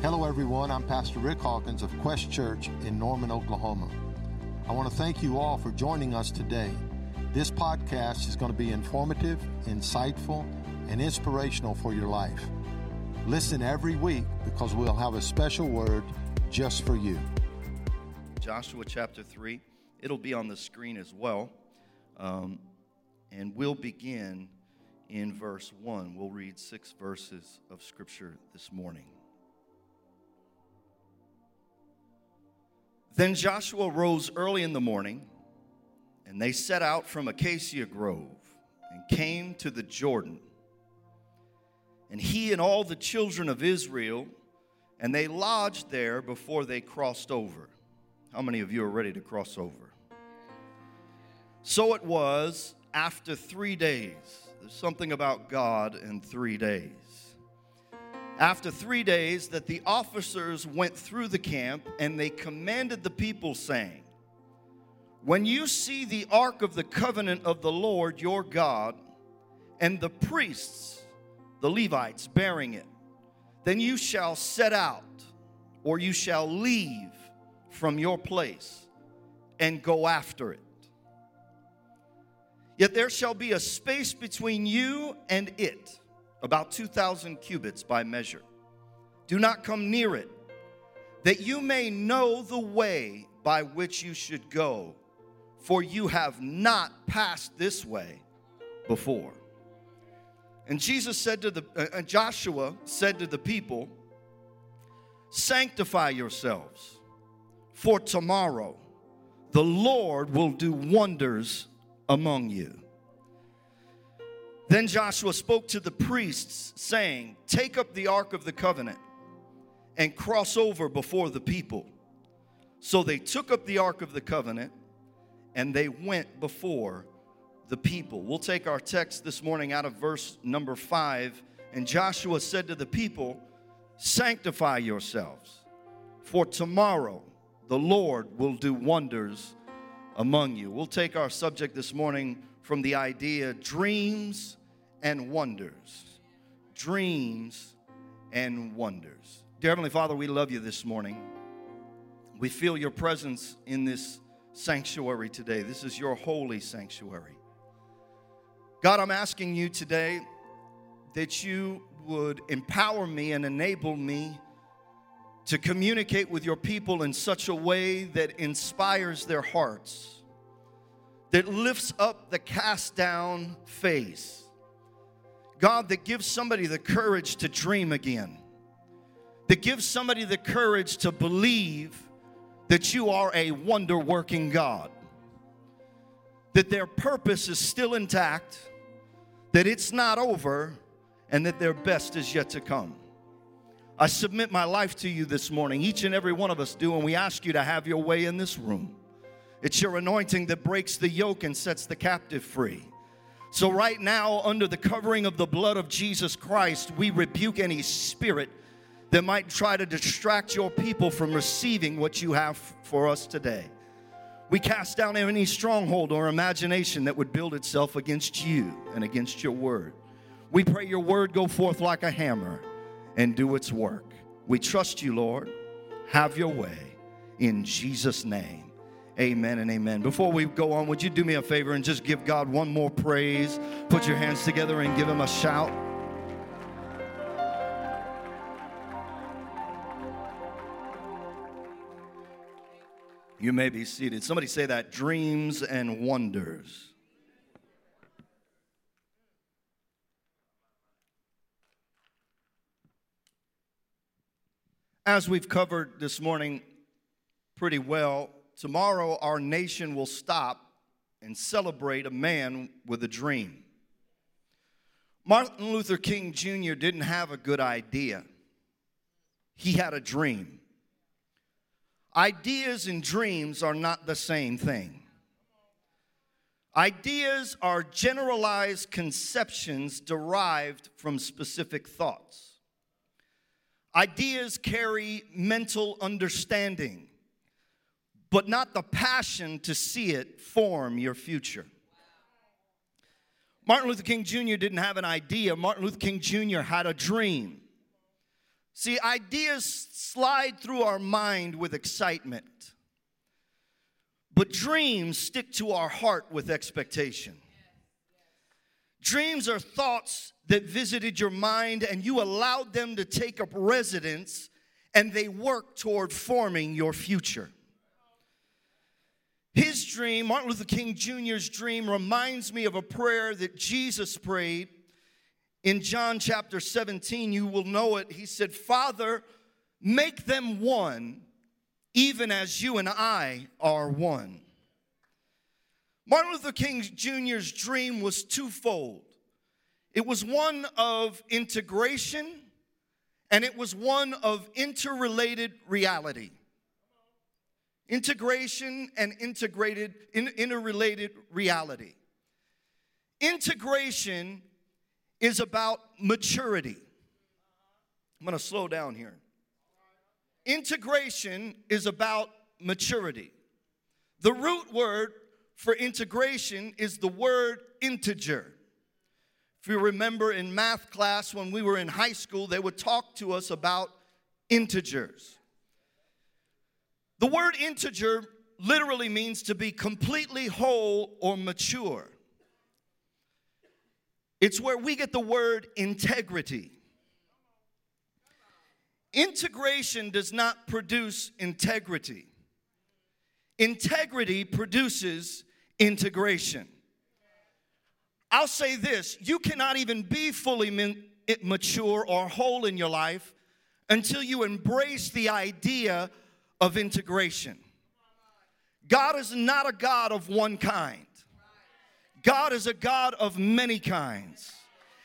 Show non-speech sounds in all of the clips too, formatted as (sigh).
Hello, everyone. I'm Pastor Rick Hawkins of Quest Church in Norman, Oklahoma. I want to thank you all for joining us today. This podcast is going to be informative, insightful, and inspirational for your life. Listen every week because we'll have a special word just for you. Joshua chapter 3. It'll be on the screen as well. Um, and we'll begin in verse 1. We'll read six verses of scripture this morning. Then Joshua rose early in the morning, and they set out from Acacia Grove and came to the Jordan. And he and all the children of Israel, and they lodged there before they crossed over. How many of you are ready to cross over? So it was after three days. There's something about God in three days after three days that the officers went through the camp and they commanded the people, saying, When you see the ark of the covenant of the Lord your God and the priests, the Levites, bearing it, then you shall set out or you shall leave from your place and go after it. Yet there shall be a space between you and it about 2,000 cubits by measure. Do not come near it, that you may know the way by which you should go, for you have not passed this way before. And Jesus said to the, uh, Joshua said to the people, Sanctify yourselves, for tomorrow the Lord will do wonders among you. Then Joshua spoke to the priests, saying, Take up the ark of the covenant and cross over before the people. So they took up the ark of the covenant and they went before the people. We'll take our text this morning out of verse number five. And Joshua said to the people, Sanctify yourselves, for tomorrow the Lord will do wonders among you. We'll take our subject this morning from the idea dreams and wonders. Dreams and wonders. Dear Heavenly Father, we love you this morning. We feel your presence in this sanctuary today. This is your holy sanctuary. God, I'm asking you today that you would empower me and enable me to communicate with your people in such a way that inspires their hearts, that lifts up the cast down face God, that gives somebody the courage to dream again, that gives somebody the courage to believe that you are a wonder working God, that their purpose is still intact, that it's not over, and that their best is yet to come. I submit my life to you this morning. Each and every one of us do, and we ask you to have your way in this room. It's your anointing that breaks the yoke and sets the captive free. So, right now, under the covering of the blood of Jesus Christ, we rebuke any spirit that might try to distract your people from receiving what you have for us today. We cast down any stronghold or imagination that would build itself against you and against your word. We pray your word go forth like a hammer and do its work. We trust you, Lord. Have your way in Jesus' name. Amen and amen. Before we go on, would you do me a favor and just give God one more praise? Put your hands together and give him a shout. You may be seated. Somebody say that dreams and wonders. As we've covered this morning pretty well, Tomorrow, our nation will stop and celebrate a man with a dream. Martin Luther King Jr. didn't have a good idea, he had a dream. Ideas and dreams are not the same thing. Ideas are generalized conceptions derived from specific thoughts. Ideas carry mental understanding but not the passion to see it form your future. Martin Luther King Jr. didn't have an idea, Martin Luther King Jr. had a dream. See, ideas slide through our mind with excitement, but dreams stick to our heart with expectation. Dreams are thoughts that visited your mind and you allowed them to take up residence and they work toward forming your future. Dream, Martin Luther King Jr.'s dream, reminds me of a prayer that Jesus prayed in John chapter 17. You will know it. He said, Father, make them one, even as you and I are one. Martin Luther King Jr.'s dream was twofold it was one of integration and it was one of interrelated reality. Integration and integrated, in, interrelated reality. Integration is about maturity. I'm gonna slow down here. Integration is about maturity. The root word for integration is the word integer. If you remember in math class when we were in high school, they would talk to us about integers. The word integer literally means to be completely whole or mature. It's where we get the word integrity. Integration does not produce integrity. Integrity produces integration. I'll say this you cannot even be fully mature or whole in your life until you embrace the idea of integration. God is not a God of one kind, God is a God of many kinds.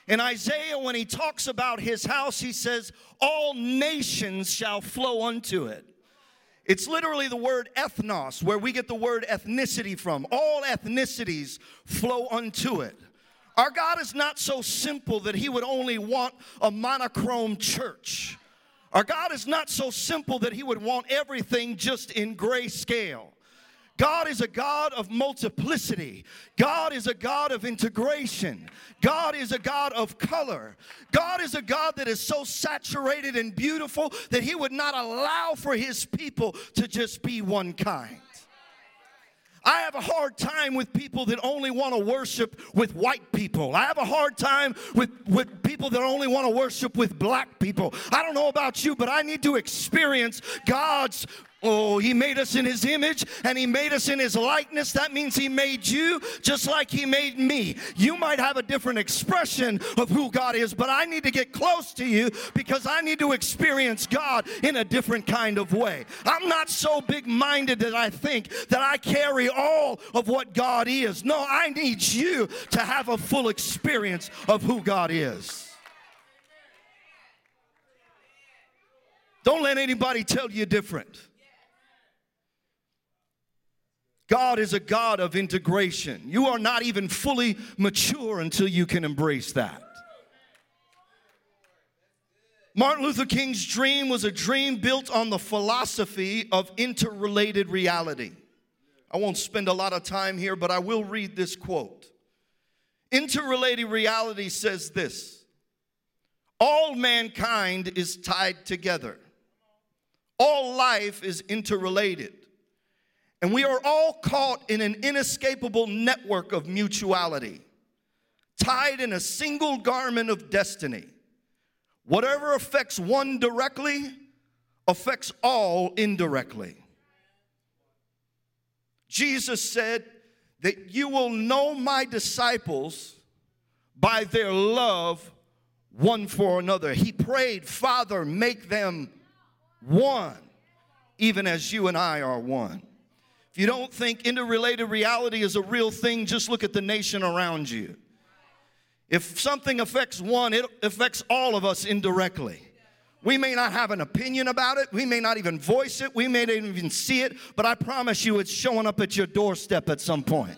In Isaiah, when he talks about his house, he says, All nations shall flow unto it. It's literally the word ethnos, where we get the word ethnicity from. All ethnicities flow unto it. Our God is not so simple that He would only want a monochrome church. Our God is not so simple that He would want everything just in grayscale. God is a God of multiplicity. God is a God of integration. God is a God of color. God is a God that is so saturated and beautiful that He would not allow for His people to just be one kind. I have a hard time with people that only want to worship with white people. I have a hard time with, with people that only want to worship with black people. I don't know about you, but I need to experience God's Oh, he made us in his image and he made us in his likeness. That means he made you just like he made me. You might have a different expression of who God is, but I need to get close to you because I need to experience God in a different kind of way. I'm not so big minded that I think that I carry all of what God is. No, I need you to have a full experience of who God is. Don't let anybody tell you different. God is a God of integration. You are not even fully mature until you can embrace that. Martin Luther King's dream was a dream built on the philosophy of interrelated reality. I won't spend a lot of time here, but I will read this quote. Interrelated reality says this All mankind is tied together, all life is interrelated. And we are all caught in an inescapable network of mutuality, tied in a single garment of destiny. Whatever affects one directly affects all indirectly. Jesus said that you will know my disciples by their love one for another. He prayed, Father, make them one, even as you and I are one. If you don't think interrelated reality is a real thing, just look at the nation around you. If something affects one, it affects all of us indirectly. We may not have an opinion about it. We may not even voice it. We may not even see it. But I promise you, it's showing up at your doorstep at some point.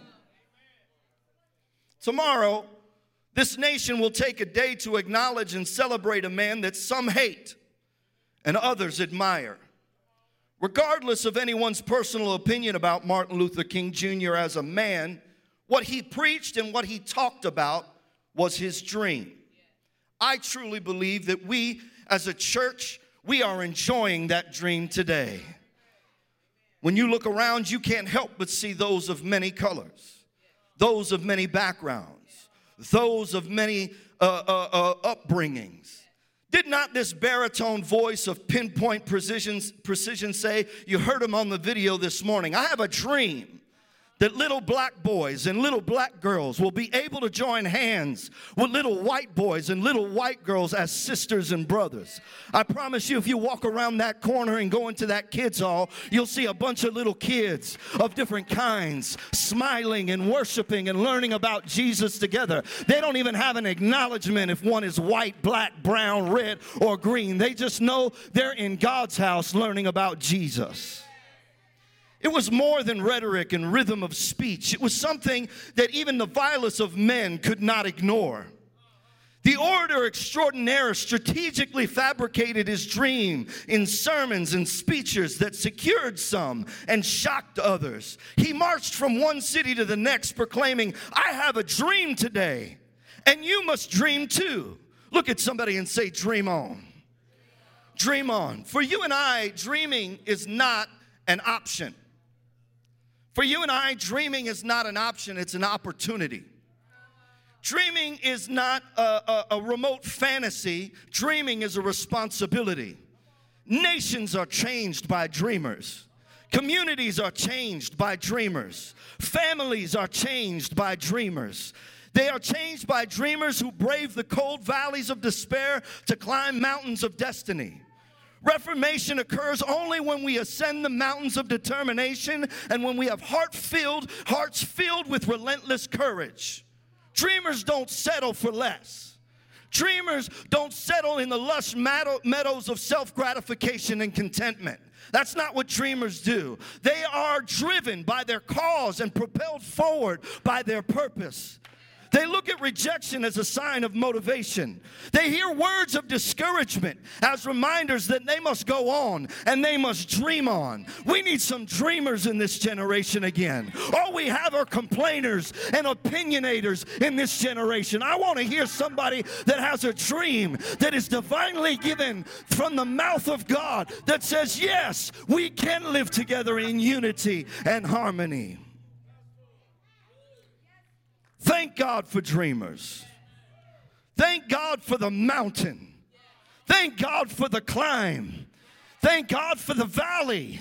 Tomorrow, this nation will take a day to acknowledge and celebrate a man that some hate and others admire. Regardless of anyone's personal opinion about Martin Luther King Jr. as a man, what he preached and what he talked about was his dream. I truly believe that we as a church we are enjoying that dream today. When you look around, you can't help but see those of many colors, those of many backgrounds, those of many uh, uh, uh, upbringings. Did not this baritone voice of pinpoint precision, precision say, you heard him on the video this morning, I have a dream that little black boys and little black girls will be able to join hands with little white boys and little white girls as sisters and brothers. I promise you, if you walk around that corner and go into that kids' hall, you'll see a bunch of little kids of different kinds smiling and worshiping and learning about Jesus together. They don't even have an acknowledgement if one is white, black, brown, red, or green. They just know they're in God's house learning about Jesus. It was more than rhetoric and rhythm of speech. It was something that even the vilest of men could not ignore. The orator extraordinaire strategically fabricated his dream in sermons and speeches that secured some and shocked others. He marched from one city to the next proclaiming, I have a dream today, and you must dream too. Look at somebody and say, Dream on. Dream on. For you and I, dreaming is not an option. For you and I, dreaming is not an option, it's an opportunity. Dreaming is not a, a, a, remote fantasy, dreaming is a responsibility. Nations are changed by dreamers. Communities are changed by dreamers. Families are changed by dreamers. They are changed by dreamers who brave the cold valleys of despair to climb mountains of destiny. Reformation occurs only when we ascend the mountains of determination and when we have heart filled, hearts filled with relentless courage. Dreamers don't settle for less. Dreamers don't settle in the lush meadows of self gratification and contentment. That's not what dreamers do. They are driven by their cause and propelled forward by their purpose. They look at rejection as a sign of motivation. They hear words of discouragement as reminders that they must go on and they must dream on. We need some dreamers in this generation again. All we have are complainers and opinionators in this generation. I want to hear somebody that has a dream that is divinely given from the mouth of God that says, Yes, we can live together in unity and harmony. Thank God for dreamers. Thank God for the mountain. Thank God for the climb. Thank God for the valley.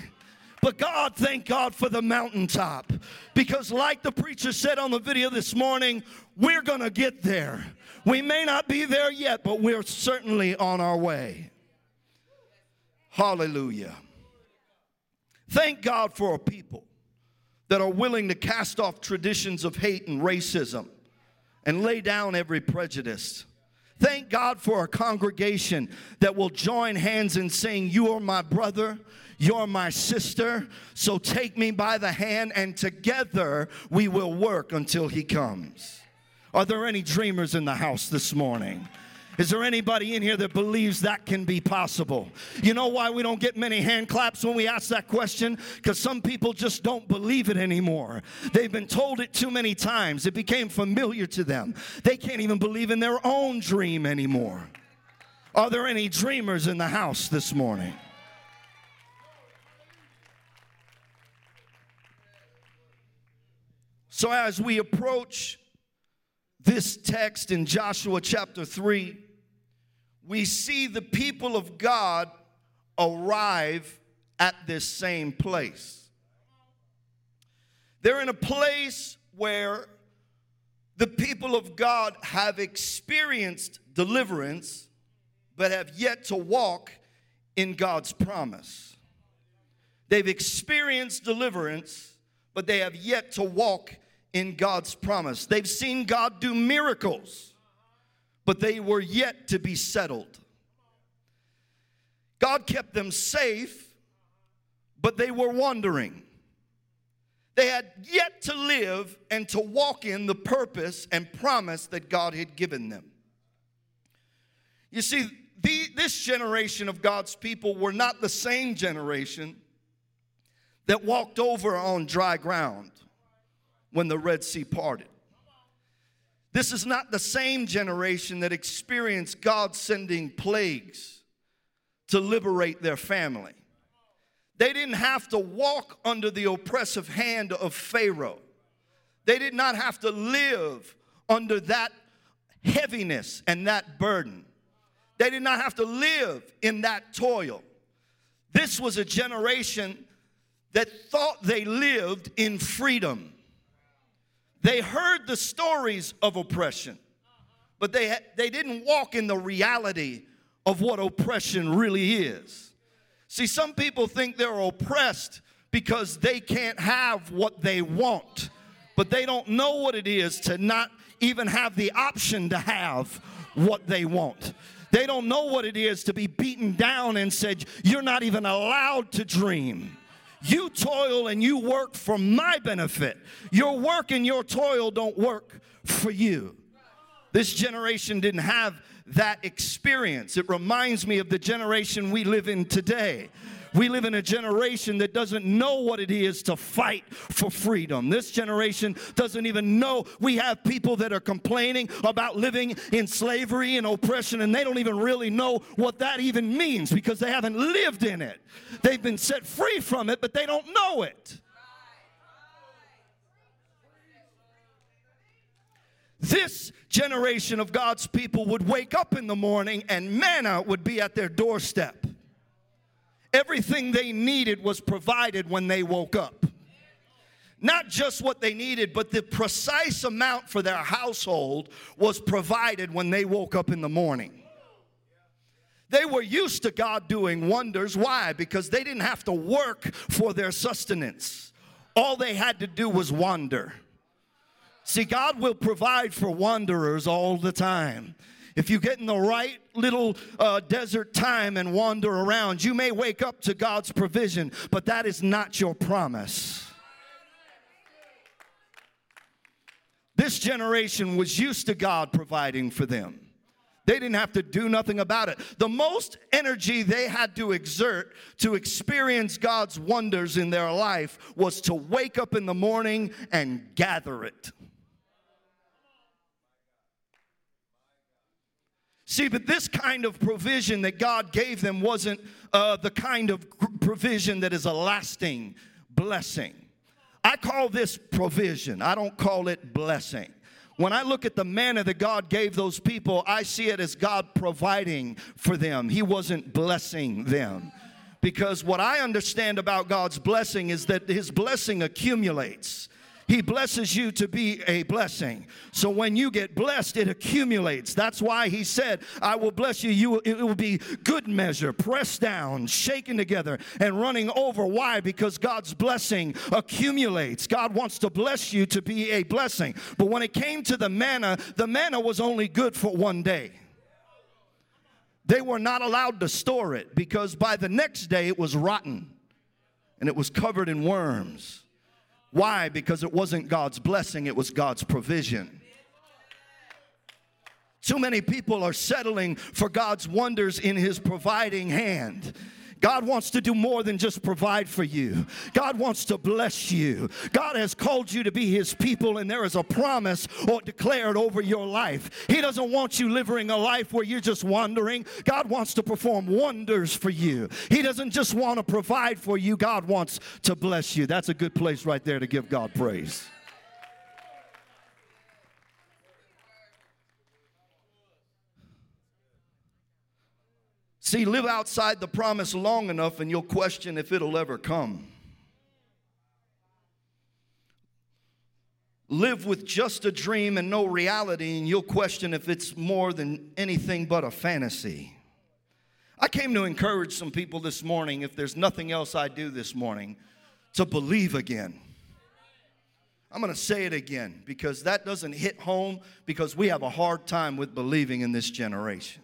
But God, thank God for the mountaintop. Because, like the preacher said on the video this morning, we're going to get there. We may not be there yet, but we're certainly on our way. Hallelujah. Thank God for a people that are willing to cast off traditions of hate and racism and lay down every prejudice. Thank God for a congregation that will join hands in saying, You are my brother, you're my sister, so take me by the hand, and together we will work until He comes. Are there any dreamers in the house this morning? Is there anybody in here that believes that can be possible? You know why we don't get many hand claps when we ask that question? Because some people just don't believe it anymore. They've been told it too many times, it became familiar to them. They can't even believe in their own dream anymore. Are there any dreamers in the house this morning? So, as we approach this text in Joshua chapter 3, we see the people of God arrive at this same place. They're in a place where the people of God have experienced deliverance, but have yet to walk in God's promise. They've experienced deliverance, but they have yet to walk in God's promise. They've seen God do miracles but they were yet to be settled. God kept them safe, but they were wandering. They had yet to live and to walk in the purpose and promise that God had given them. You see, the, this generation of God's people were not the same generation that walked over on dry ground when the Red Sea parted. This is not the same generation that experienced God sending plagues to liberate their family. They didn't have to walk under the oppressive hand of Pharaoh. They did not have to live under that heaviness and that burden. They did not have to live in that toil. This was a generation that thought they lived in freedom. They heard the stories of oppression, but they, they didn't walk in the reality of what oppression really is. See, some people think they're oppressed because they can't have what they want, but they don't know what it is to not even have the option to have what they want. They don't know what it is to be beaten down and said, You're not even allowed to dream. You toil and you work for my benefit. Your work and your toil don't work for you. This generation didn't have that experience. It reminds me of the generation we live in today. We live in a generation that doesn't know what it is to fight for freedom. This generation doesn't even know. We have people that are complaining about living in slavery and oppression, and they don't even really know what that even means because they haven't lived in it. They've been set free from it, but they don't know it. This generation of God's people would wake up in the morning and manna would be at their doorstep. Everything they needed was provided when they woke up. Not just what they needed, but the precise amount for their household was provided when they woke up in the morning. They were used to God doing wonders. Why? Because they didn't have to work for their sustenance. All they had to do was wander. See, God will provide for wanderers all the time. If you get in the right little uh, desert time and wander around, you may wake up to God's provision, but that is not your promise. This generation was used to God providing for them. They didn't have to do nothing about it. The most energy they had to exert to experience God's wonders in their life was to wake up in the morning and gather it. See, but this kind of provision that God gave them wasn't uh, the kind of provision that is a lasting blessing. I call this provision, I don't call it blessing. When I look at the manna that God gave those people, I see it as God providing for them. He wasn't blessing them. Because what I understand about God's blessing is that His blessing accumulates. He blesses you to be a blessing. So when you get blessed, it accumulates. That's why he said, I will bless you. you it will be good measure, pressed down, shaken together, and running over. Why? Because God's blessing accumulates. God wants to bless you to be a blessing. But when it came to the manna, the manna was only good for one day. They were not allowed to store it because by the next day it was rotten and it was covered in worms. Why? Because it wasn't God's blessing, it was God's provision. Too many people are settling for God's wonders in His providing hand. God wants to do more than just provide for you. God wants to bless you. God has called you to be His people, and there is a promise or declared over your life. He doesn't want you living a life where you're just wandering. God wants to perform wonders for you. He doesn't just want to provide for you, God wants to bless you. That's a good place right there to give God praise. See, live outside the promise long enough and you'll question if it'll ever come. Live with just a dream and no reality, and you'll question if it's more than anything but a fantasy. I came to encourage some people this morning, if there's nothing else I do this morning, to believe again. I'm going to say it again because that doesn't hit home because we have a hard time with believing in this generation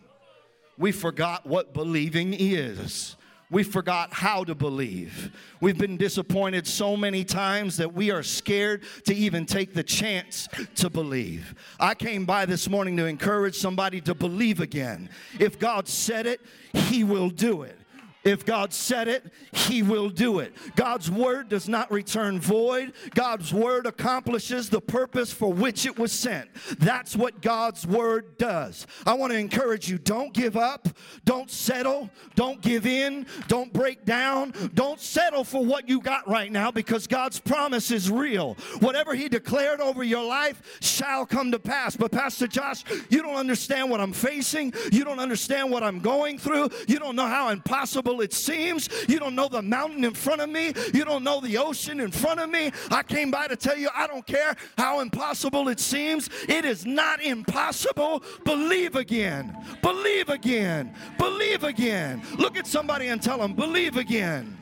we forgot what believing is. We forgot how to believe. We've been disappointed so many times that we are scared to even take the chance to believe. I came by this morning to encourage somebody to believe again. If God said it, He will do it. If God said it, He will do it. God's word does not return void. God's word accomplishes the purpose for which it was sent. That's what God's word does. I want to encourage you don't give up, don't settle, don't give in, don't break down, don't settle for what you got right now because God's promise is real. Whatever He declared over your life shall come to pass. But, Pastor Josh, you don't understand what I'm facing, you don't understand what I'm going through, you don't know how impossible impossible it seems. You don't know the mountain in front of me. You don't know the ocean in front of me. I came by to tell you I don't care how impossible it seems. It is not impossible. Believe again. Believe again. Believe again. Look at somebody and tell them, believe again.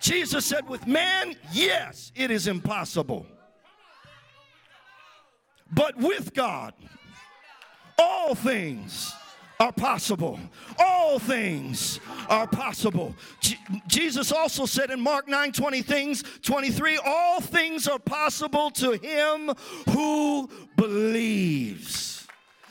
Jesus said, with man, yes, it is impossible. But with God, all things are possible. All things are possible. J- Jesus also said in Mark 9 20 things, 23, all things are possible to him who believes.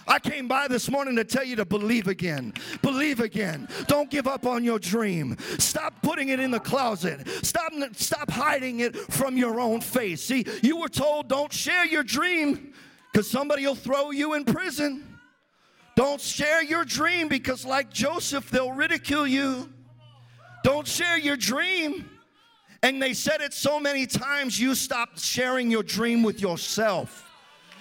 I came by this morning to tell you to believe again. Believe again. Don't give up on your dream. Stop putting it in the closet. Stop, stop hiding it from your own face. See, you were told don't share your dream because somebody will throw you in prison. Don't share your dream because, like Joseph, they'll ridicule you. Don't share your dream. And they said it so many times, you stopped sharing your dream with yourself.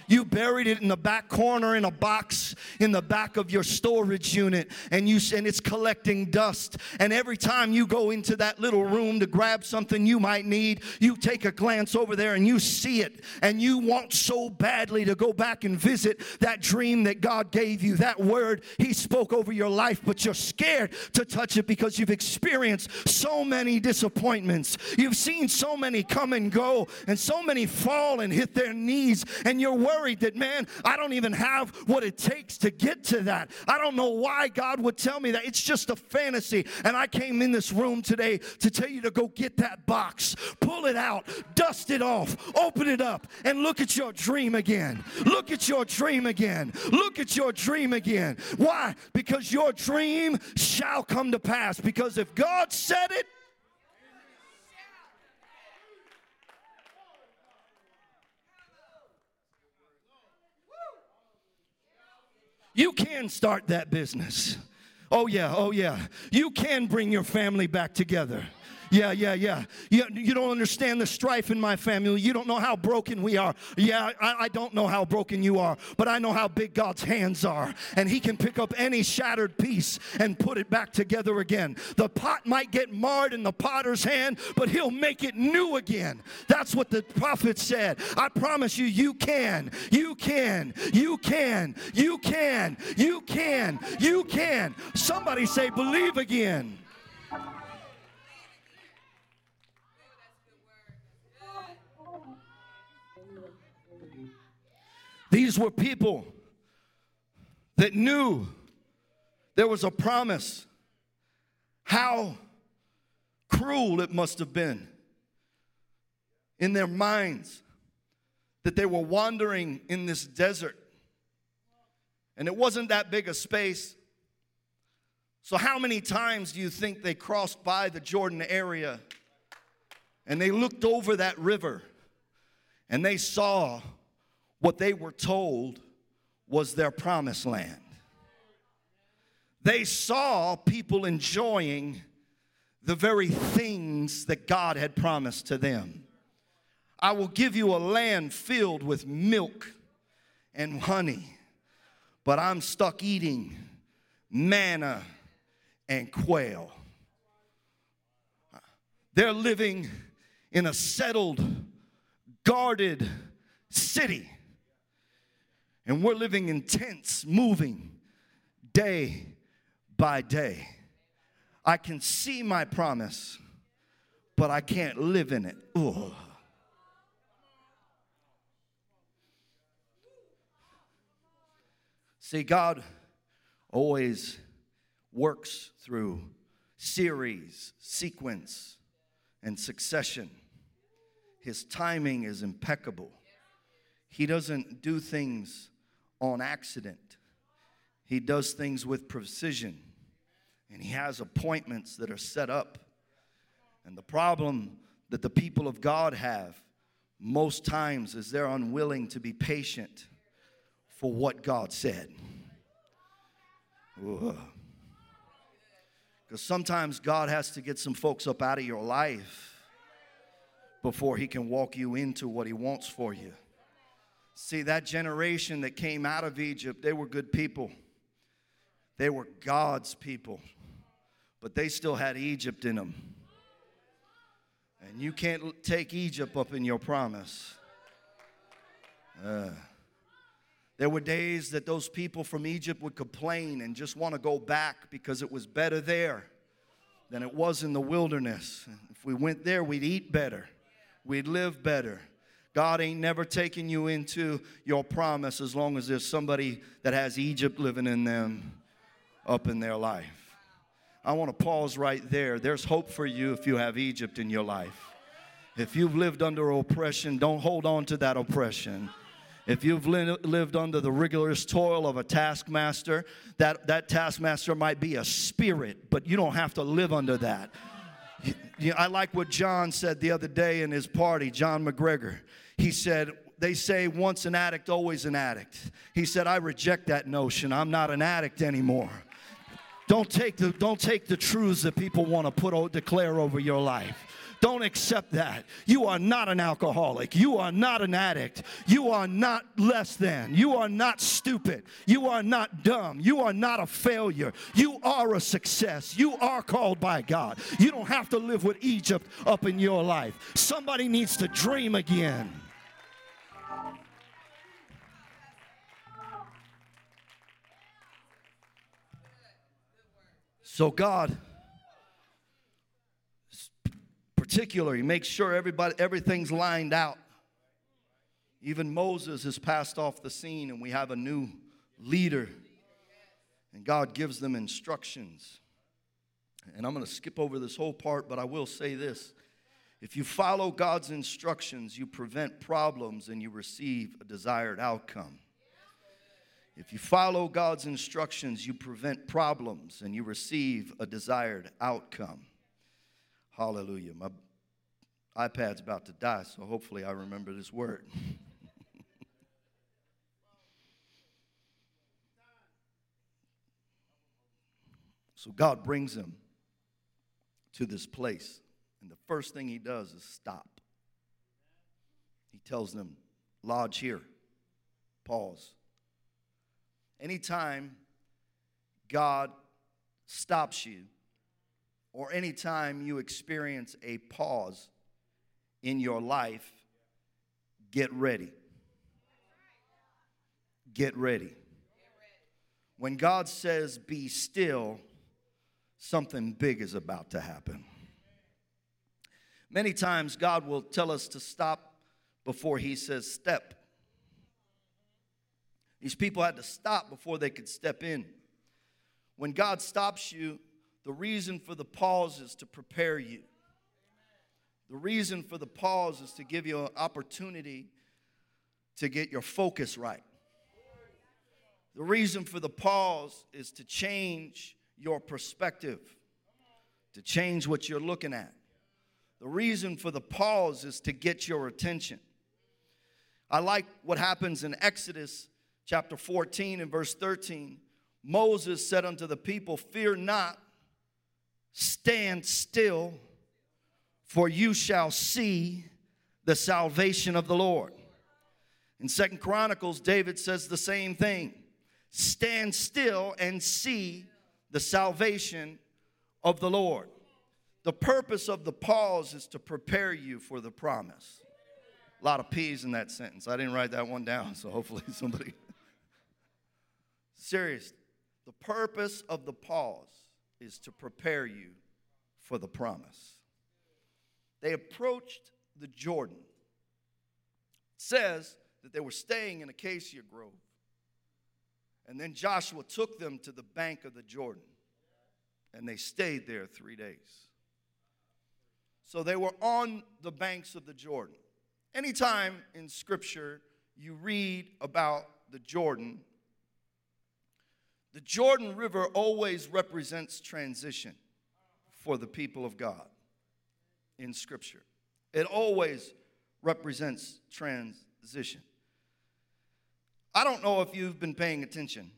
You buried it in the back corner in a box in the back of your storage unit and you and it's collecting dust. And every time you go into that little room to grab something you might need, you take a glance over there and you see it and you want so badly to go back and visit that dream that God gave you, that word he spoke over your life, but you're scared to touch it because you've experienced so many disappointments. You've seen so many come and go and so many fall and hit their knees and you're worried that, man, I don't even have what it takes to get to that. I don't know why God would tell me that. It's just a fantasy. And I came in this room today to tell you to go get that box, pull it out, dust it off, open it up, and look at your dream again. Look at your dream again. Look at your dream again. Why? Because your dream shall come to pass. Because if God said it, You can start that business. Oh, yeah, oh, yeah. You can bring your family back together. Yeah, yeah, yeah. You, you don't understand the strife in my family. You don't know how broken we are. Yeah, I, I don't know how broken you are, but I know how big God's hands are. And He can pick up any shattered piece and put it back together again. The pot might get marred in the potter's hand, but He'll make it new again. That's what the prophet said. I promise you, you can. You can. You can. You can. You can. You can. Somebody say, believe again. These were people that knew there was a promise. How cruel it must have been in their minds that they were wandering in this desert. And it wasn't that big a space. So, how many times do you think they crossed by the Jordan area and they looked over that river and they saw what they were told was their promised land. They saw people enjoying the very things that God had promised to them. I will give you a land filled with milk and honey, but I'm stuck eating manna and quail. They're living in a settled, guarded city and we're living in tents, moving day by day. I can see my promise, but I can't live in it. Ugh. See, God always works through series, sequence, and succession. His timing is impeccable. He doesn't do things on accident. He does things with precision. And he has appointments that are set up. And the problem that the people of God have most times is they're unwilling to be patient for what God said. Because sometimes God has to get some folks up out of your life before He can walk you into what He wants for you. See, that generation that came out of Egypt, they were good people. They were God's people, but they still had Egypt in them. And you can't take Egypt up in your promise. Uh, there were days that those people from Egypt would complain and just want to go back because it was better there than it was in the wilderness. If we went there, we'd eat better, we'd live better. God ain't never taking you into your promise as long as there's somebody that has Egypt living in them up in their life. I want to pause right there. There's hope for you if you have Egypt in your life. If you've lived under oppression, don't hold on to that oppression. If you've lived under the rigorous toil of a taskmaster, that, that taskmaster might be a spirit, but you don't have to live under that. I like what John said the other day in his party, John McGregor. He said, they say once an addict, always an addict. He said, I reject that notion. I'm not an addict anymore. Don't take the, don't take the truths that people want to put declare over your life. Don't accept that. You are not an alcoholic. You are not an addict. You are not less than. You are not stupid. You are not dumb. You are not a failure. You are a success. You are called by God. You don't have to live with Egypt up in your life. Somebody needs to dream again. So God particular. He makes sure everybody, everything's lined out. Even Moses has passed off the scene, and we have a new leader. And God gives them instructions. And I'm going to skip over this whole part, but I will say this. If you follow God's instructions, you prevent problems and you receive a desired outcome. If you follow God's instructions, you prevent problems and you receive a desired outcome. Hallelujah. My iPad's about to die, so hopefully I remember this word. (laughs) so God brings him to this place, and the first thing he does is stop. He tells them, Lodge here, pause. Anytime God stops you, or anytime you experience a pause in your life, get ready. Get ready. When God says, be still, something big is about to happen. Many times, God will tell us to stop before He says, step. These people had to stop before they could step in. When God stops you, the reason for the pause is to prepare you. The reason for the pause is to give you an opportunity to get your focus right. The reason for the pause is to change your perspective, to change what you're looking at. The reason for the pause is to get your attention. I like what happens in Exodus chapter 14 and verse 13. Moses said unto the people, Fear not, Stand still, for you shall see the salvation of the Lord. In Second Chronicles, David says the same thing stand still and see the salvation of the Lord. The purpose of the pause is to prepare you for the promise. A lot of P's in that sentence. I didn't write that one down, so hopefully somebody. Serious. The purpose of the pause is to prepare you for the promise. They approached the Jordan. It says that they were staying in Acacia Grove. And then Joshua took them to the bank of the Jordan. And they stayed there three days. So they were on the banks of the Jordan. Anytime in Scripture you read about the Jordan, The Jordan River always represents transition for the people of God in Scripture. It always represents transition. I don't know if you've been paying attention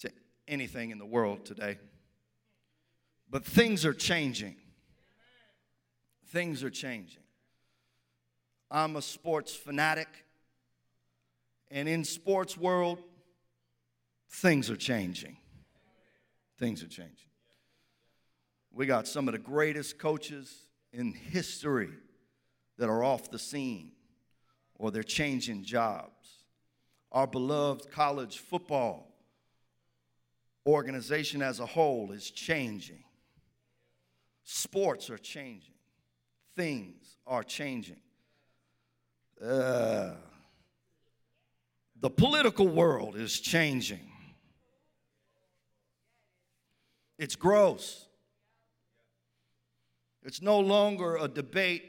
to anything in the world today, but things are changing. Things are changing. I'm a sports fanatic, and in sports world, things are changing. Things are changing. We got some of the greatest coaches in history that are off the scene or they're changing jobs. Our beloved college football organization as a whole is changing. Sports are changing. Things are changing. Uh, the political world is changing. It's gross. It's no longer a debate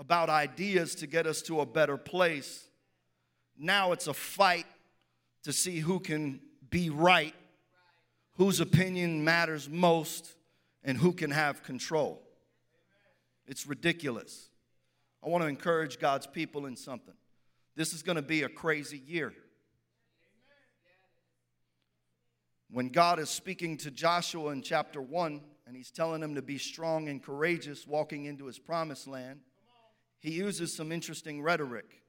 about ideas to get us to a better place. Now it's a fight to see who can be right, whose opinion matters most, and who can have control. It's ridiculous. I want to encourage God's people in something. This is going to be a crazy year. When God is speaking to Joshua in chapter 1, and he's telling him to be strong and courageous walking into his promised land, he uses some interesting rhetoric.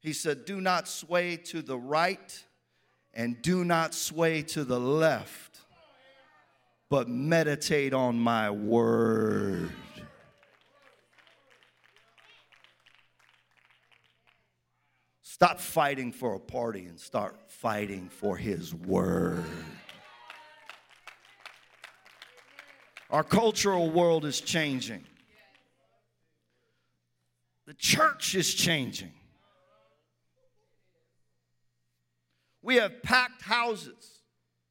He said, Do not sway to the right and do not sway to the left, but meditate on my word. Stop fighting for a party and start fighting for his word. Our cultural world is changing. The church is changing. We have packed houses,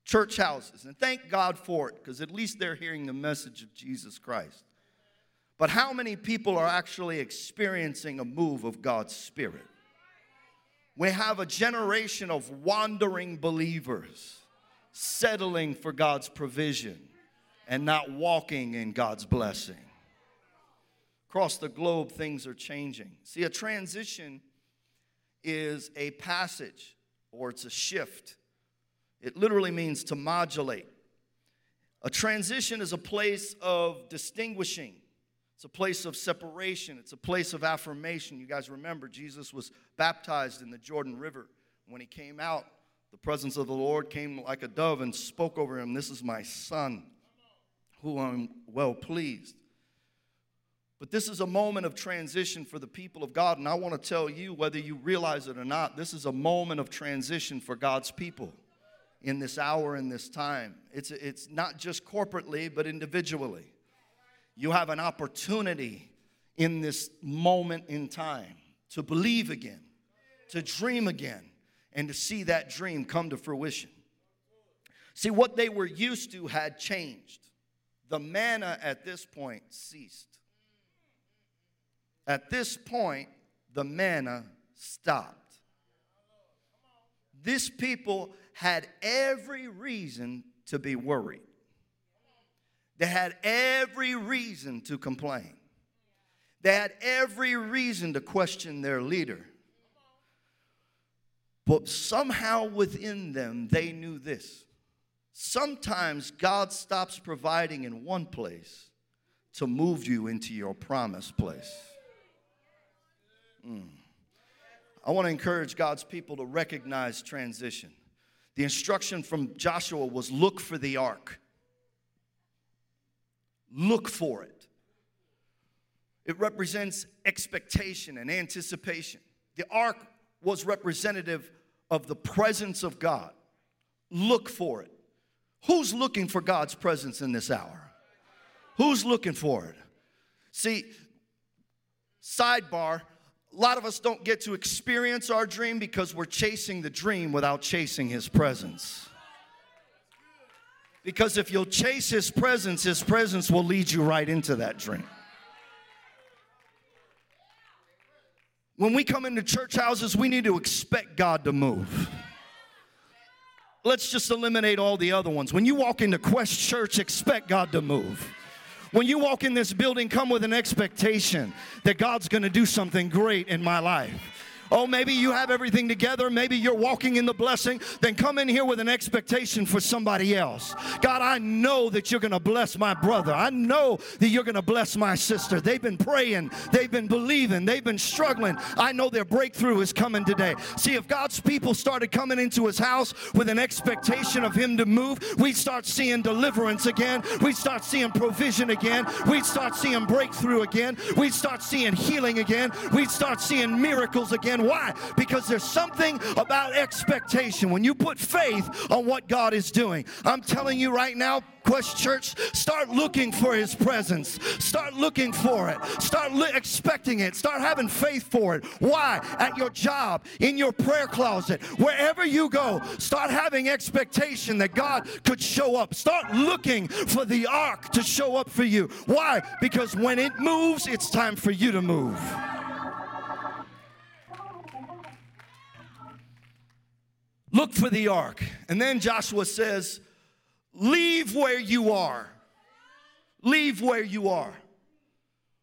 church houses, and thank God for it because at least they're hearing the message of Jesus Christ. But how many people are actually experiencing a move of God's Spirit? We have a generation of wandering believers settling for God's provision and not walking in God's blessing. Across the globe, things are changing. See, a transition is a passage or it's a shift. It literally means to modulate. A transition is a place of distinguishing, it's a place of separation, it's a place of affirmation. You guys remember, Jesus was baptized in the Jordan River. When he came out, the presence of the Lord came like a dove and spoke over him This is my son, who I'm well pleased. But this is a moment of transition for the people of God. And I want to tell you, whether you realize it or not, this is a moment of transition for God's people in this hour, in this time. It's, it's not just corporately, but individually. You have an opportunity in this moment in time to believe again, to dream again, and to see that dream come to fruition. See, what they were used to had changed. The manna at this point ceased. At this point, the manna stopped. This people had every reason to be worried. They had every reason to complain. They had every reason to question their leader. But somehow within them, they knew this. Sometimes God stops providing in one place to move you into your promised place. Mm. I want to encourage God's people to recognize transition. The instruction from Joshua was look for the ark. Look for it. It represents expectation and anticipation. The ark was representative of the presence of God. Look for it. Who's looking for God's presence in this hour? Who's looking for it? See, sidebar, a lot of us don't get to experience our dream because we're chasing the dream without chasing His presence. Because if you'll chase His presence, His presence will lead you right into that dream. When we come into church houses, we need to expect God to move. let's just eliminate all the other ones. When you walk into Quest Church, expect God to move. When you walk in this building, come with an expectation that God's gonna do something great in my life. Oh, maybe you have everything together. Maybe you're walking in the blessing. Then come in here with an expectation for somebody else. God, I know that you're going to bless my brother. I know that you're going to bless my sister. They've been praying, they've been believing, they've been struggling. I know their breakthrough is coming today. See, if God's people started coming into his house with an expectation of him to move, we'd start seeing deliverance again. We'd start seeing provision again. We'd start seeing breakthrough again. We'd start seeing healing again. We'd start seeing miracles again. Why? Because there's something about expectation. When you put faith on what God is doing, I'm telling you right now, Quest Church, start looking for His presence. Start looking for it. Start li- expecting it. Start having faith for it. Why? At your job, in your prayer closet, wherever you go, start having expectation that God could show up. Start looking for the ark to show up for you. Why? Because when it moves, it's time for you to move. Look for the ark. And then Joshua says, Leave where you are. Leave where you are.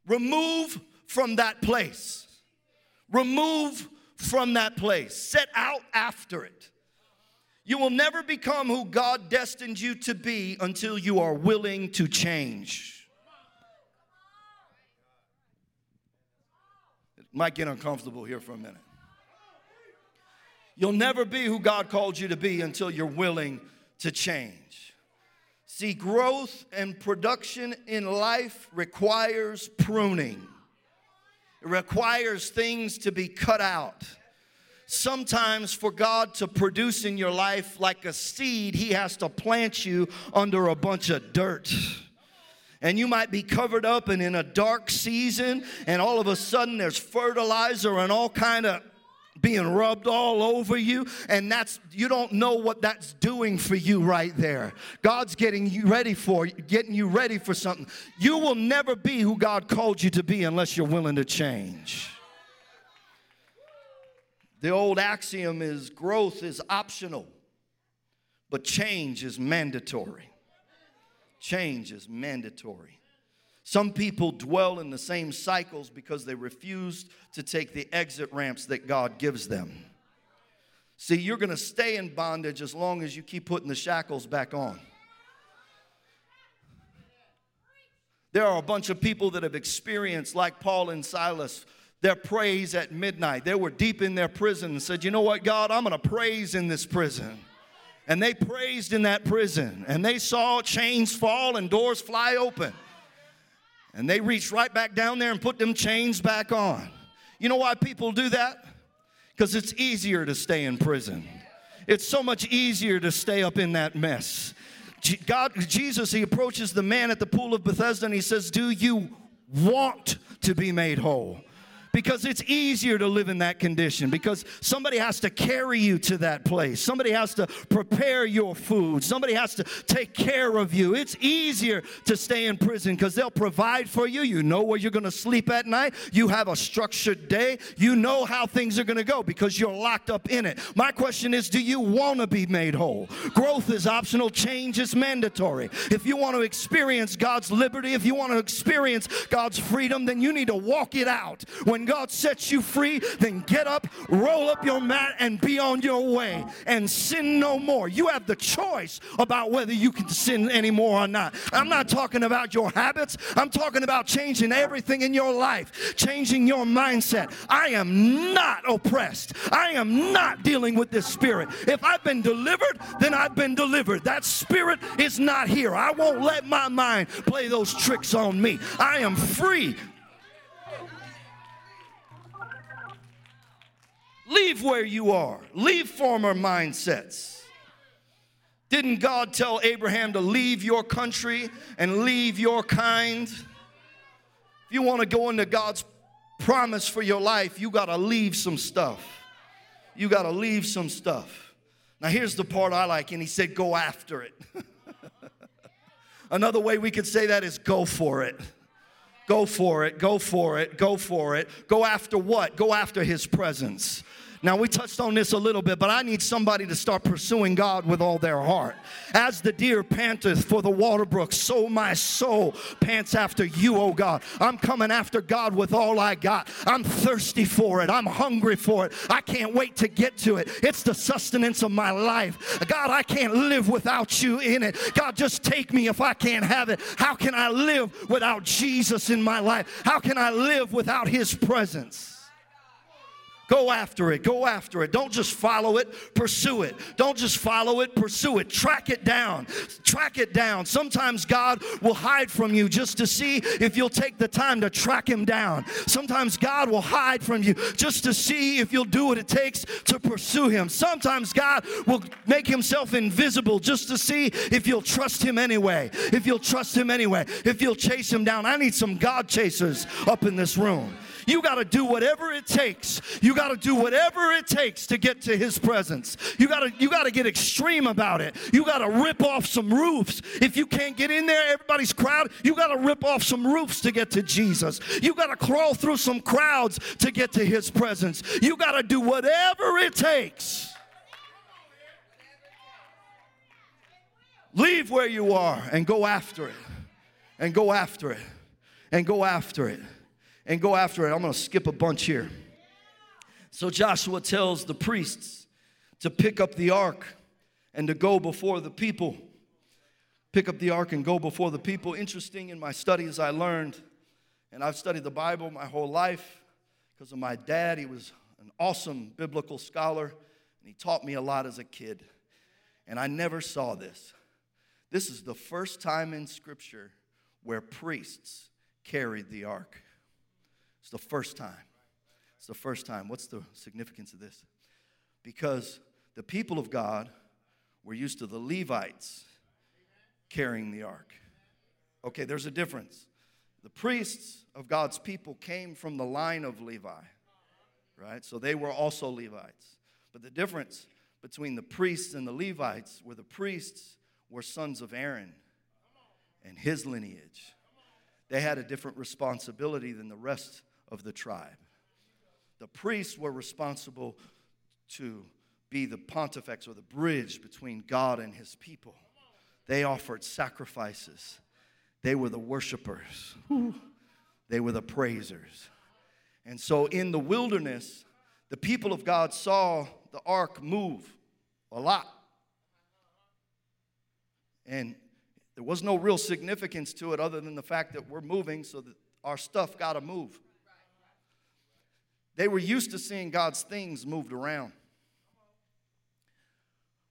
Remove from that place. Remove from that place. Set out after it. You will never become who God destined you to be until you are willing to change. It might get uncomfortable here for a minute. You'll never be who God called you to be until you're willing to change. See, growth and production in life requires pruning. It requires things to be cut out. Sometimes, for God to produce in your life like a seed, He has to plant you under a bunch of dirt and you might be covered up and in a dark season and all of a sudden there's fertilizer and all kind of being rubbed all over you and that's you don't know what that's doing for you right there. God's getting you ready for getting you ready for something. You will never be who god called you to be unless you're willing to change. The old axiom is growth is optional but change is mandatory. Change is mandatory some people dwell in the same cycles because they refuse to take the exit ramps that God gives them. See, you're going to stay in bondage as long as you keep putting the shackles back on. There are a bunch of people that have experienced, like Paul and Silas, their praise at midnight. They were deep in their prison and said, You know what, God, I'm going to praise in this prison. And they praised in that prison, and they saw chains fall and doors fly open. And they reached right back down there and put them chains back on. You know why people do that? Because it's easier to stay in prison. It's so much easier to stay up in that mess. God, Jesus, he approaches the man at the pool of Bethesda and he says, Do you want to be made whole? Because it's easier to live in that condition because somebody has to carry you to that place. Somebody has to prepare your food. Somebody has to take care of you. It's easier to stay in prison because they'll provide for you. You know where you're going to sleep at night. You have a structured day. You know how things are going to go because you're locked up in it. My question is do you want to be made whole? Growth is optional, change is mandatory. If you want to experience God's liberty, if you want to experience God's freedom, then you need to walk it out. When when God sets you free, then get up, roll up your mat, and be on your way and sin no more. You have the choice about whether you can sin anymore or not. I'm not talking about your habits, I'm talking about changing everything in your life, changing your mindset. I am not oppressed, I am not dealing with this spirit. If I've been delivered, then I've been delivered. That spirit is not here. I won't let my mind play those tricks on me. I am free Leave where you are, leave former mindsets. Didn't God tell Abraham to leave your country and leave your kind? If you want to go into God's promise for your life, you got to leave some stuff. You got to leave some stuff. Now, here's the part I like, and he said, Go after it. (laughs) Another way we could say that is go for it. Go for it, go for it, go for it. Go after what? Go after his presence. Now, we touched on this a little bit, but I need somebody to start pursuing God with all their heart. As the deer panteth for the water brook, so my soul pants after you, oh God. I'm coming after God with all I got. I'm thirsty for it. I'm hungry for it. I can't wait to get to it. It's the sustenance of my life. God, I can't live without you in it. God, just take me if I can't have it. How can I live without Jesus in my life? How can I live without his presence? Go after it. Go after it. Don't just follow it, pursue it. Don't just follow it, pursue it. Track it down. Track it down. Sometimes God will hide from you just to see if you'll take the time to track him down. Sometimes God will hide from you just to see if you'll do what it takes to pursue him. Sometimes God will make himself invisible just to see if you'll trust him anyway. If you'll trust him anyway. If you'll chase him down. I need some God chasers up in this room. You got to do whatever it takes. You got to do whatever it takes to get to his presence. You got to you got to get extreme about it. You got to rip off some roofs. If you can't get in there, everybody's crowd, you got to rip off some roofs to get to Jesus. You got to crawl through some crowds to get to his presence. You got to do whatever it takes. Leave where you are and go after it. And go after it. And go after it and go after it. I'm going to skip a bunch here. So Joshua tells the priests to pick up the ark and to go before the people. Pick up the ark and go before the people. Interesting in my studies, I learned, and I've studied the Bible my whole life because of my dad. He was an awesome biblical scholar, and he taught me a lot as a kid. And I never saw this. This is the first time in Scripture where priests carried the ark. It's the first time. It's the first time. What's the significance of this? Because the people of God were used to the Levites carrying the ark. Okay, there's a difference. The priests of God's people came from the line of Levi, right? So they were also Levites. But the difference between the priests and the Levites were the priests were sons of Aaron and his lineage. They had a different responsibility than the rest of the tribe. The priests were responsible to be the pontifex or the bridge between God and his people. They offered sacrifices. They were the worshipers. They were the praisers. And so in the wilderness, the people of God saw the ark move a lot. And there was no real significance to it other than the fact that we're moving, so that our stuff got to move. They were used to seeing God's things moved around.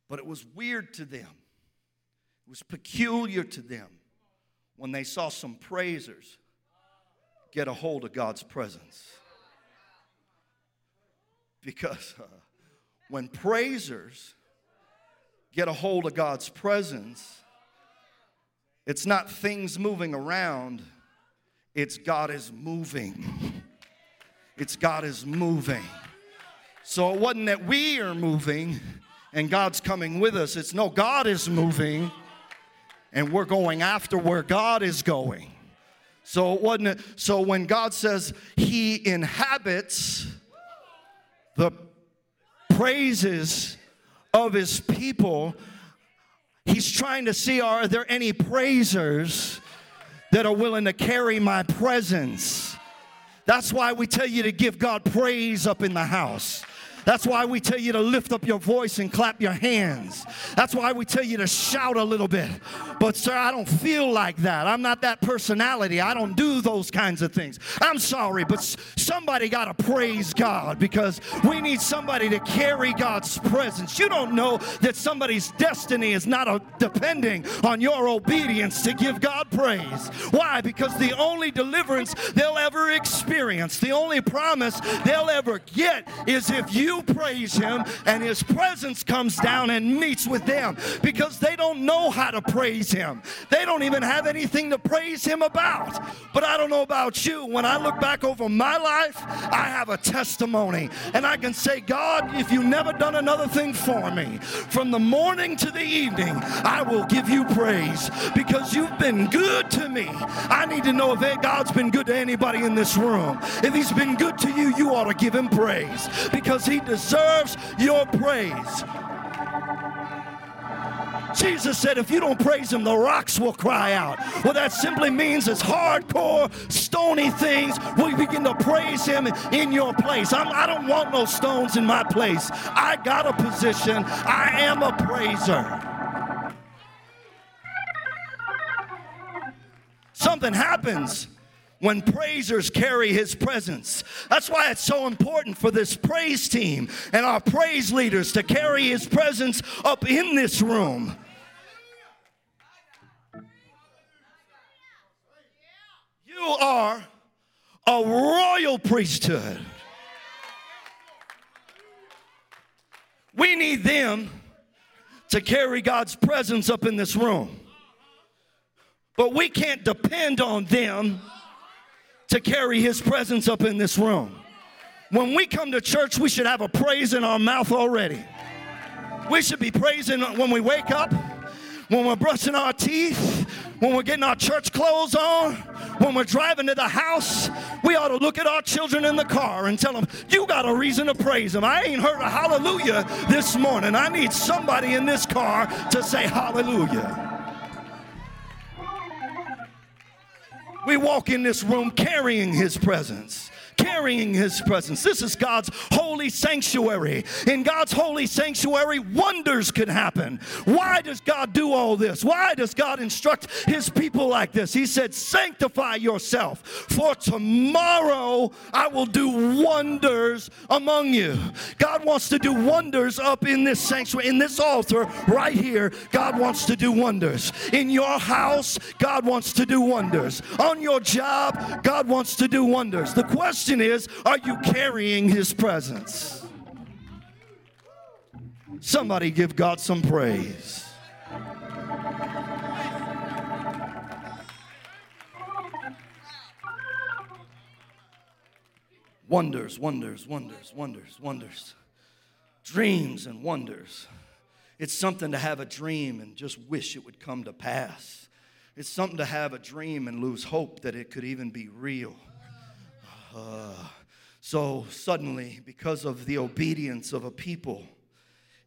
But it was weird to them, it was peculiar to them when they saw some praisers get a hold of God's presence. Because uh, when praisers get a hold of God's presence, it's not things moving around, it's God is moving. (laughs) It's God is moving. So it wasn't that we are moving and God's coming with us. It's no, God is moving and we're going after where God is going. So it wasn't so when God says he inhabits the praises of his people, he's trying to see are there any praisers that are willing to carry my presence? That's why we tell you to give God praise up in the house. That's why we tell you to lift up your voice and clap your hands. That's why we tell you to shout a little bit. But, sir, I don't feel like that. I'm not that personality. I don't do those kinds of things. I'm sorry, but somebody got to praise God because we need somebody to carry God's presence. You don't know that somebody's destiny is not a, depending on your obedience to give God praise. Why? Because the only deliverance they'll ever experience, the only promise they'll ever get is if you praise Him and His presence comes down and meets with them because they don't know how to praise Him. They don't even have anything to praise Him about. But I don't know about you. When I look back over my life, I have a testimony and I can say, God, if you never done another thing for me, from the morning to the evening, I will give you praise because you've been good to me. I need to know if God's been good to anybody in this room. If He's been good to you, you ought to give Him praise because He deserves your praise. Jesus said, if you don't praise him, the rocks will cry out. Well, that simply means it's hardcore, stony things. We begin to praise him in your place. I'm, I do not want no stones in my place. I got a position, I am a praiser. Something happens when praisers carry his presence. That's why it's so important for this praise team and our praise leaders to carry his presence up in this room. You are a royal priesthood. We need them to carry God's presence up in this room. But we can't depend on them to carry his presence up in this room. When we come to church, we should have a praise in our mouth already. We should be praising when we wake up, when we're brushing our teeth, when we're getting our church clothes on, when we're driving to the house. We ought to look at our children in the car and tell them, You got a reason to praise them. I ain't heard a hallelujah this morning. I need somebody in this car to say hallelujah. We walk in this room carrying his presence carrying his presence. This is God's holy sanctuary. In God's holy sanctuary, wonders can happen. Why does God do all this? Why does God instruct his people like this? He said, Sanctify yourself, for tomorrow I will do wonders among you. God wants to do wonders up in this sanctuary, in this altar right here. God wants to do wonders. In your house, God wants to do wonders. On your job, God wants to do wonders. The question question is are you carrying his presence? Somebody give God some praise. Wonders, wonders, wonders, wonders, wonders. Dreams and wonders. It's something to have a dream and just wish it would come to pass. It's something to have a dream and lose hope that it could even be real. Uh, so suddenly, because of the obedience of a people,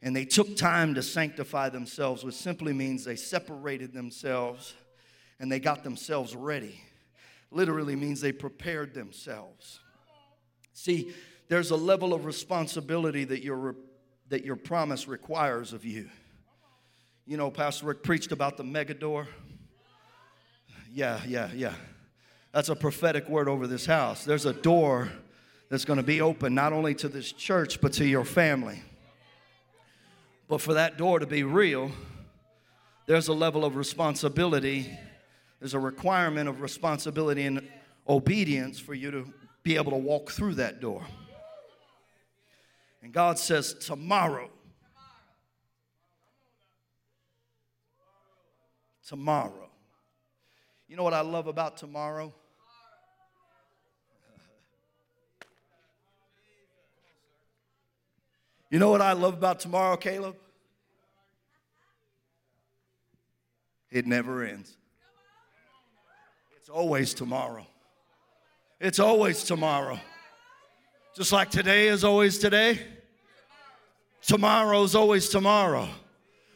and they took time to sanctify themselves, which simply means they separated themselves and they got themselves ready. Literally means they prepared themselves. See, there's a level of responsibility that your, that your promise requires of you. You know, Pastor Rick preached about the megador. Yeah, yeah, yeah. That's a prophetic word over this house. There's a door that's going to be open not only to this church, but to your family. But for that door to be real, there's a level of responsibility, there's a requirement of responsibility and obedience for you to be able to walk through that door. And God says, Tomorrow, tomorrow. You know what I love about tomorrow? You know what I love about tomorrow, Caleb? It never ends. It's always tomorrow. It's always tomorrow. Just like today is always today, tomorrow is always tomorrow.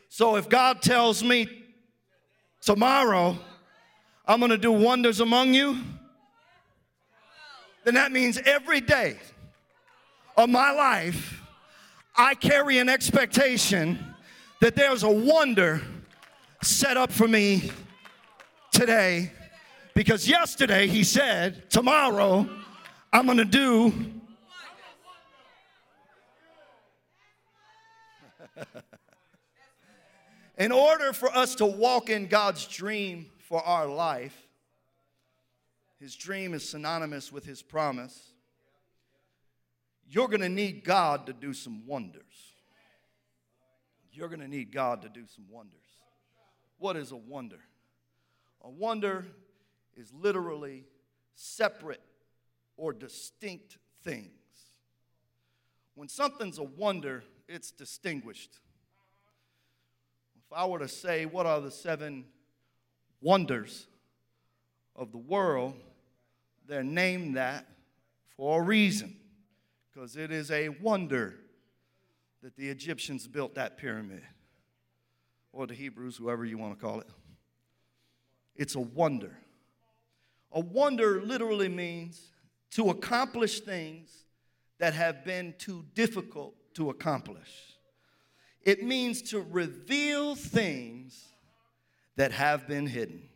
So if God tells me tomorrow I'm going to do wonders among you, then that means every day of my life I carry an expectation that there's a wonder set up for me today because yesterday he said, Tomorrow I'm to do. (laughs) in order for us to walk in God's dream for our life, his dream is synonymous with his promise you're going to need God to do some wonders. You're going to need God to do some wonders. What is a wonder? A wonder is literally separate or distinct things. When something's a wonder, it's distinguished. If I were to say, what are the seven wonders of the world, they're named that for a reason because it is a wonder that the Egyptians built that pyramid, or the Hebrews, whoever you want to call it. It's a wonder. A wonder literally means to accomplish things that have been too difficult to accomplish. It means to reveal things that have been hidden.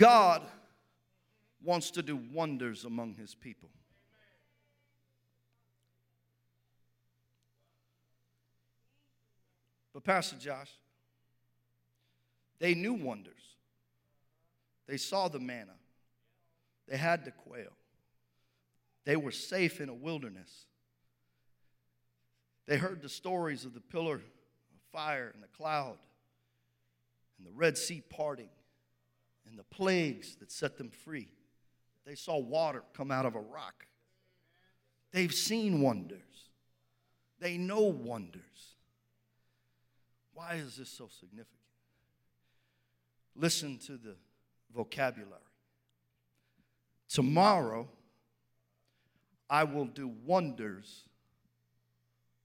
God wants to do wonders among his people. But, Pastor Josh, they knew wonders. They saw the manna, they had the quail, they were safe in a wilderness. They heard the stories of the pillar of fire and the cloud and the Red Sea parting and the plagues that set them free. They saw water come out of a rock. They've seen wonders. They know wonders. Why is this so significant? Listen to the vocabulary. Tomorrow, I will do wonders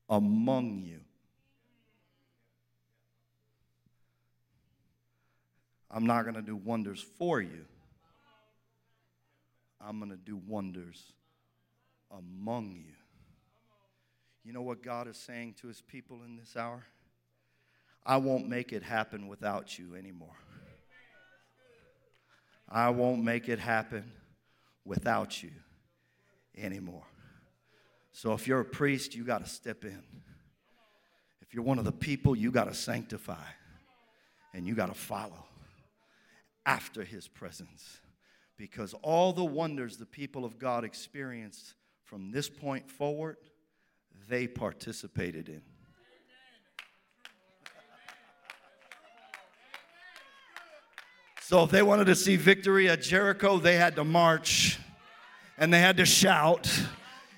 among you. I'm not going to do wonders for you. I'm going to do wonders among you. You know what God is saying to his people in this hour? I won't make it happen without you anymore. I won't make it happen without you anymore. So if you're a priest, you got to step in. If you're one of the people, you got to sanctify and you got to follow after his presence. Because all the wonders the people of God experienced from this point forward, they participated in. So if they wanted to see victory at Jericho, they had to march and they had to shout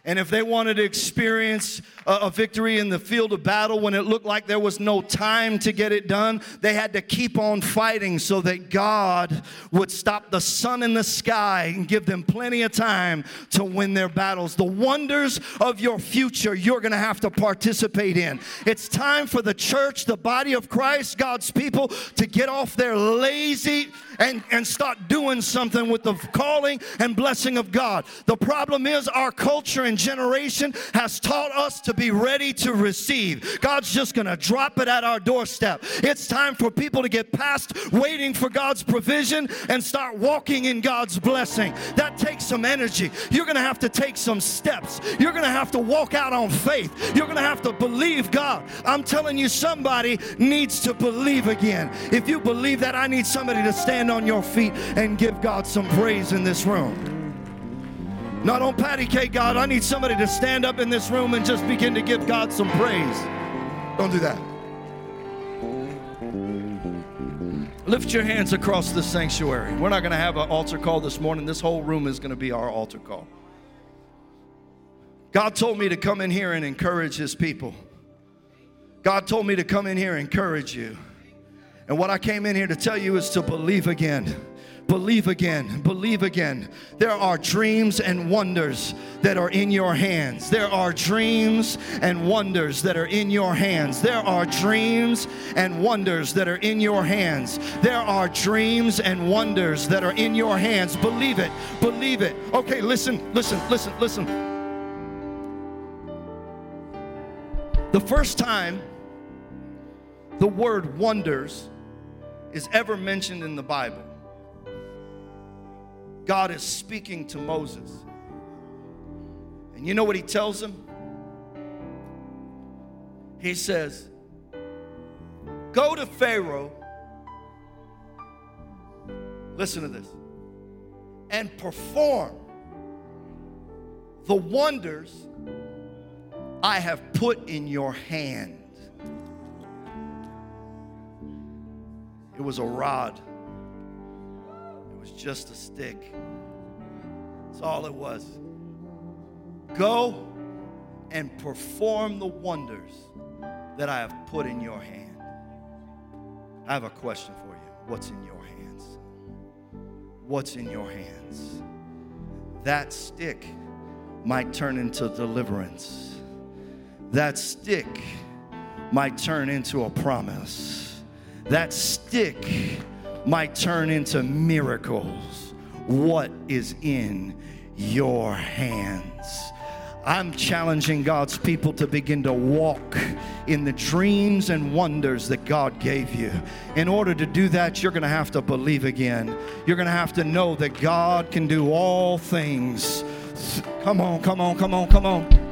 and if they wanted to experience a, victory in the field of battle when it looked like there was no time to get it done, they had to keep on fighting so that God would stop the sun in the sky and give them plenty of time to win their battles. The wonders of your future you're going to have to participate in. It's time for the church, the body of Christ, God's people, to get off their lazy and, and start doing something with the calling and blessing of God. The problem is our culture and generation has taught us to be ready to receive. God's just going to drop it at our doorstep. It's time for people to get past waiting for God's provision and start walking in God's blessing. That takes some energy. You're going to have to take some steps. You're going to have to walk out on faith. You're going to have to believe God. I'm telling you, somebody needs to believe again. If you believe that, I need somebody to stand on your feet and give God some praise in this room. Not on patty cake, God. I need somebody to stand up in this room and just begin to give God some praise. Don't do that. Lift your hands across the sanctuary. We're not going to have an altar call this morning. This whole room is going to be our altar call. God told me to come in here and encourage his people. God told me to come in here and encourage you. And what I came in here to tell you is to believe again. Believe again, believe again. There are dreams and wonders that are in your hands. There are dreams and wonders that are in your hands. There are dreams and wonders that are in your hands. There are dreams and wonders that are in your hands. Believe it, believe it. Okay, listen, listen, listen, listen. The first time the word wonders is ever mentioned in the Bible God is speaking to Moses. And you know what he tells him? He says, Go to Pharaoh, listen to this, and perform the wonders I have put in your hand. It was a rod it was just a stick. That's all it was. Go and perform the wonders that I have put in your hand. I have a question for you. What's in your hands? What's in your hands? that stick might turn into deliverance. That stick might turn into a promise. That stick might turn into miracles. What is in your hands? I'm challenging God's people to begin to walk in the dreams and wonders that God gave you. In order to do that, you're going to have to believe again. You're going to have to know that God can do all things. Come on, come on, come on, come on.